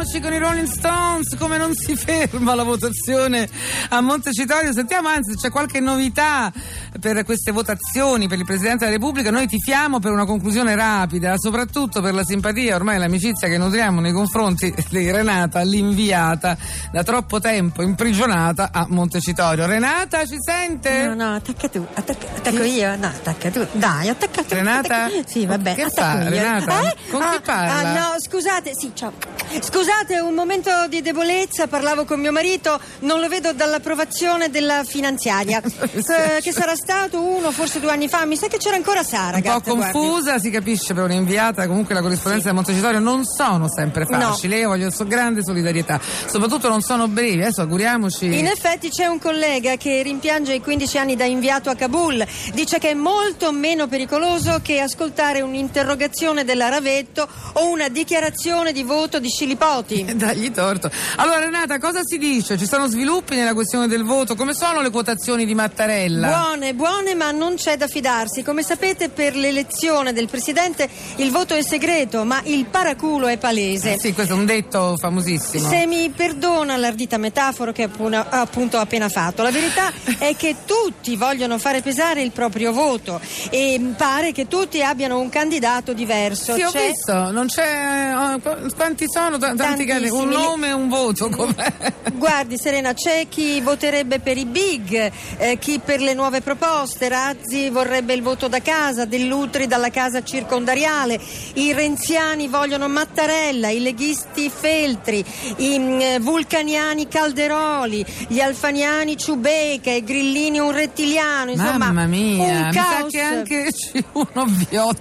Sentiamoci con i Rolling Stones come non si ferma la votazione a Montecitorio. Sentiamo anzi se c'è qualche novità per queste votazioni per il Presidente della Repubblica. Noi tifiamo per una conclusione rapida, soprattutto per la simpatia, ormai l'amicizia che nutriamo nei confronti di Renata, l'inviata da troppo tempo imprigionata a Montecitorio. Renata, ci sente? No, no, attacca tu, attacca, attacco io, no, attacca tu, dai, attacca tu. Renata? attacca- Sì, vabbè, Che attacco fa, io. Renata? Eh? Con chi Ah, parla? Ah, no, scusate, sì, ciao. Scusate, un momento di debolezza, parlavo con mio marito, non lo vedo dall'approvazione della finanziaria. Eh, che sarà stato uno, forse due anni fa, mi sa che c'era ancora Sara, un po' ragazza, guardi. confusa, si capisce per un'inviata, comunque la corrispondenza del Montecitorio non sono sempre facili, io voglio so- grande solidarietà, soprattutto non sono brevi, adesso auguriamoci. In effetti c'è un collega che rimpiange i 15 anni da inviato a Kabul, dice che è molto meno pericoloso che ascoltare un'interrogazione della Ravetto o una dichiarazione di voto di Scilipoti. Dagli torto. Allora Renata, cosa si dice? Ci sono sviluppi nella questione del voto? Come sono le quotazioni di Mattarella? Buone, buone, ma non c'è da fidarsi. Come sapete, per l'elezione del presidente il voto è segreto, ma il paraculo è palese. Eh sì, questo è un detto famosissimo. Se mi perdona l'ardita metafora che appuna- appunto ho appena fatto, la verità è che tutti vogliono fare pesare il proprio voto e pare che tutti abbiano un candidato diverso. Sì, ho C'è- visto, non c'è. qu- quanti sono? T- tanti candidati. Un nome e un voto. Com'è? Guardi Serena, c'è chi voterebbe per i big, eh, chi per le nuove proposte, Razzi vorrebbe il voto da casa, Dell'Utri dalla casa circondariale, i renziani vogliono Mattarella, i leghisti Feltri, i eh, vulcaniani Calderoli, gli alfaniani Ciubecca, i grillini un rettiliano, insomma Mamma mia, un caos. che anche uno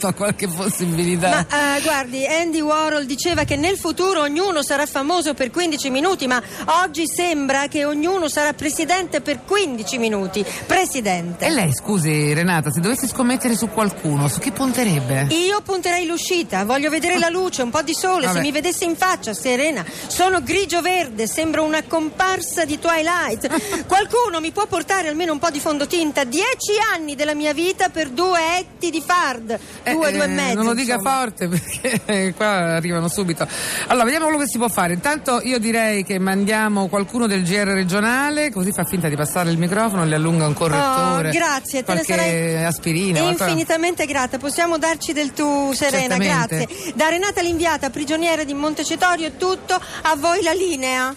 ha qualche possibilità. Ma eh, guardi, Andy Warhol diceva che nel futuro ognuno sarà famoso per 15 minuti, ma oggi sembra che ognuno sarà presidente per 15 minuti. Presidente. E lei, scusi Renata, se dovessi scommettere su qualcuno, su chi punterebbe? Io punterei l'uscita, voglio vedere la luce, un po' di sole, Vabbè. se mi vedesse in faccia, serena. Sono grigio-verde, sembro una comparsa di Twilight. Qualcuno mi può portare almeno un po' di fondotinta? Dieci anni della mia vita per due etti di fard. Eh, Due, due e eh, mezzo. Non lo dica insomma. forte perché qua arrivano subito. Allora, vediamo quello che si può fare. Intanto io direi che mandiamo qualcuno del GR regionale, così fa finta di passare il microfono, le allunga un correttore. Oh, grazie, te ne sarei aspirina. qualcosa. infinitamente grata. Possiamo darci del tu, Serena, Certamente. grazie. Da Renata l'inviata, prigioniera di Montecitorio, è tutto. A voi la linea.